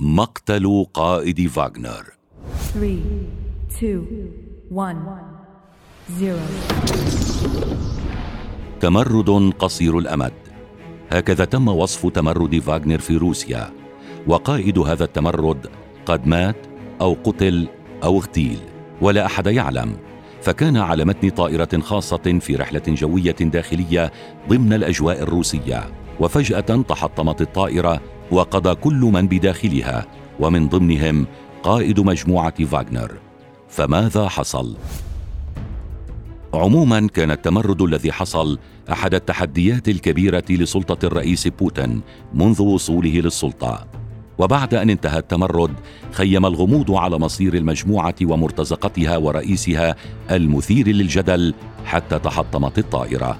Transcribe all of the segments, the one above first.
مقتل قائد فاغنر 3, 2, 1, 0. تمرد قصير الأمد. هكذا تم وصف تمرد فاغنر في روسيا وقائد هذا التمرد قد مات أو قتل أو اغتيل ولا أحد يعلم. فكان على متن طائرة خاصة في رحلة جوية داخلية ضمن الأجواء الروسية. وفجأة تحطمت الطائرة وقضى كل من بداخلها ومن ضمنهم قائد مجموعة فاغنر. فماذا حصل؟ عموما كان التمرد الذي حصل أحد التحديات الكبيرة لسلطة الرئيس بوتين منذ وصوله للسلطة. وبعد أن انتهى التمرد خيم الغموض على مصير المجموعة ومرتزقتها ورئيسها المثير للجدل حتى تحطمت الطائرة.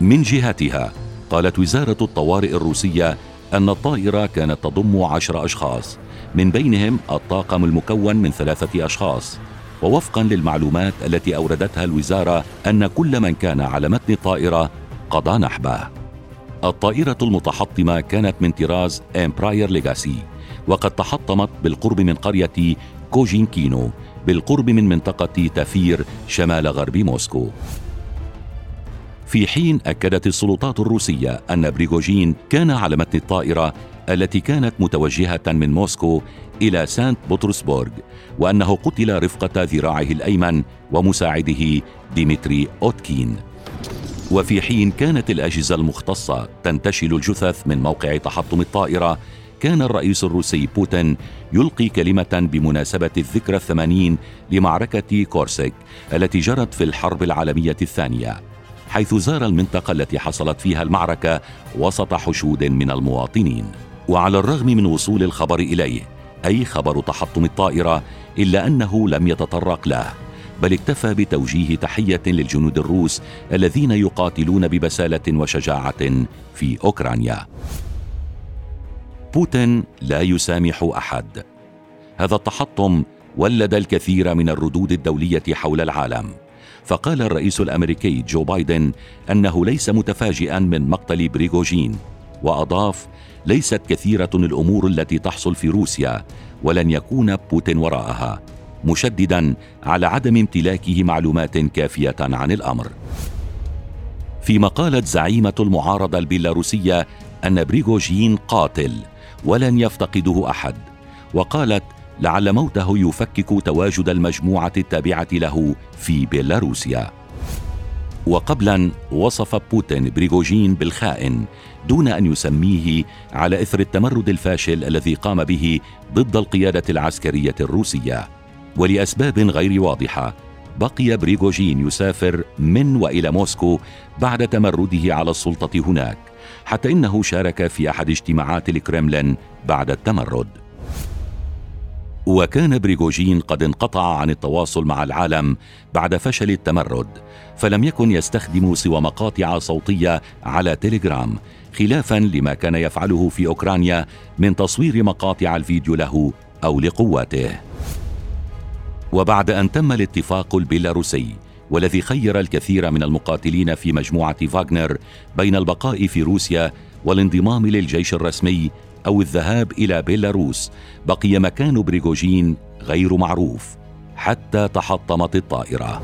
من جهتها قالت وزارة الطوارئ الروسية أن الطائرة كانت تضم عشر أشخاص من بينهم الطاقم المكون من ثلاثة أشخاص. ووفقا للمعلومات التي أوردتها الوزارة أن كل من كان على متن الطائرة قضى نحبه. الطائرة المتحطمة كانت من طراز إمبراير ليغاسي وقد تحطمت بالقرب من قرية كوجينكينو بالقرب من منطقة تافير شمال غرب موسكو. في حين أكدت السلطات الروسية أن بريغوجين كان على متن الطائرة التي كانت متوجهة من موسكو إلى سانت بطرسبورغ وأنه قتل رفقة ذراعه الأيمن ومساعده ديمتري أوتكين. وفي حين كانت الأجهزة المختصة تنتشل الجثث من موقع تحطم الطائرة كان الرئيس الروسي بوتين يلقي كلمة بمناسبة الذكرى الثمانين لمعركة كورسك التي جرت في الحرب العالمية الثانية. حيث زار المنطقة التي حصلت فيها المعركة وسط حشود من المواطنين. وعلى الرغم من وصول الخبر إليه أي خبر تحطم الطائرة إلا أنه لم يتطرق له بل اكتفى بتوجيه تحية للجنود الروس الذين يقاتلون ببسالة وشجاعة في أوكرانيا. بوتين لا يسامح أحد. هذا التحطم ولد الكثير من الردود الدولية حول العالم. فقال الرئيس الأمريكي جو بايدن أنه ليس متفاجئا من مقتل بريغوجين وأضاف ليست كثيرة الأمور التي تحصل في روسيا ولن يكون بوتين وراءها مشددا على عدم امتلاكه معلومات كافية عن الأمر. فيما قالت زعيمة المعارضة البيلاروسية أن بريغوجين قاتل ولن يفتقده أحد وقالت لعل موته يفكك تواجد المجموعة التابعة له في بيلاروسيا. وقبلا وصف بوتين بريغوجين بالخائن دون أن يسميه على إثر التمرد الفاشل الذي قام به ضد القيادة العسكرية الروسية. ولأسباب غير واضحة بقي بريغوجين يسافر من وإلى موسكو بعد تمرده على السلطة هناك حتى إنه شارك في أحد اجتماعات الكرملين بعد التمرد. وكان بريغوجين قد انقطع عن التواصل مع العالم بعد فشل التمرد فلم يكن يستخدم سوى مقاطع صوتية على تيليجرام خلافا لما كان يفعله في أوكرانيا من تصوير مقاطع الفيديو له أو لقواته. وبعد أن تم الاتفاق البيلاروسي والذي خير الكثير من المقاتلين في مجموعة فاغنر بين البقاء في روسيا والانضمام للجيش الرسمي أو الذهاب إلى بيلاروس بقي مكان بريغوجين غير معروف حتى تحطمت الطائرة.